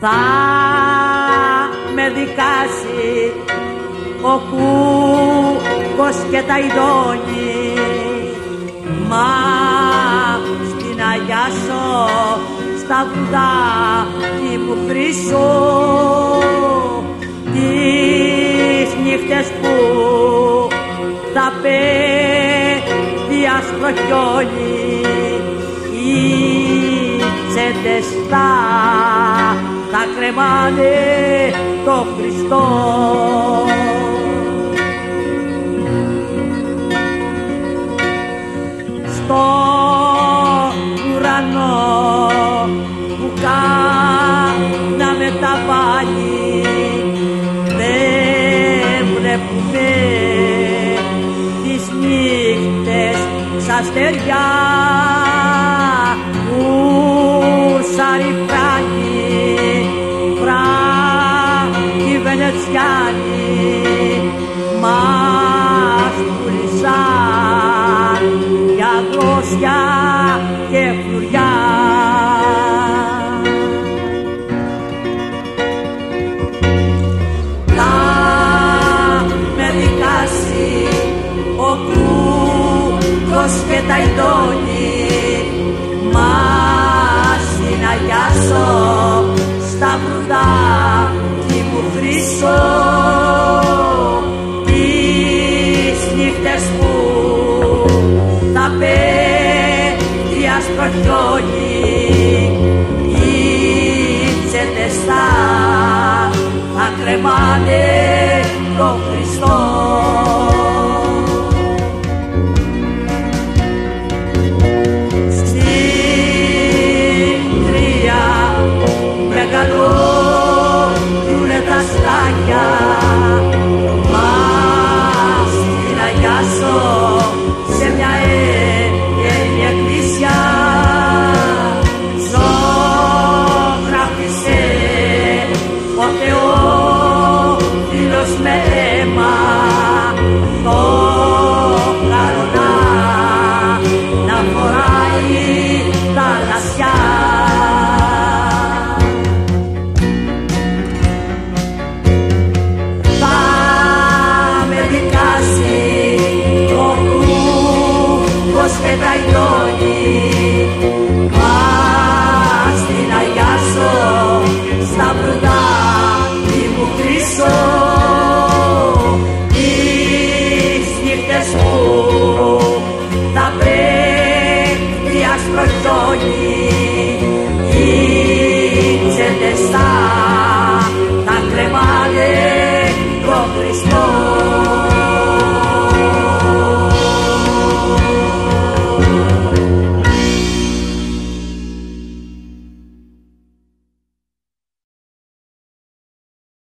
θα με δικάσει ο κούκος και τα ειδώνει μα στην Αγιάσω στα βουδάκι μου χρυσό τις νύχτες που τα παιδιά σπροχιώνει οι τσέντες τα θα κρεμάνε το Χριστό. Στο ουρανό που κάναμε τα πάλι δεν βλέπουμε τις νύχτες σαν στεριά για γλώσια και φλουριά. Θα με δικάσει ο κούκος και τα ειδώνει παιδιά σπροχιώνει οι τσέτες θα θα κρεμάνε το Χριστό και τα ειδώνει μα στην Αγιάσω στα βρουδάκι μου χρυσό. Τις νύχτες που τα παιδιά σπροχιώνει οι τσέντες θα τα κρεμάνε το Χριστό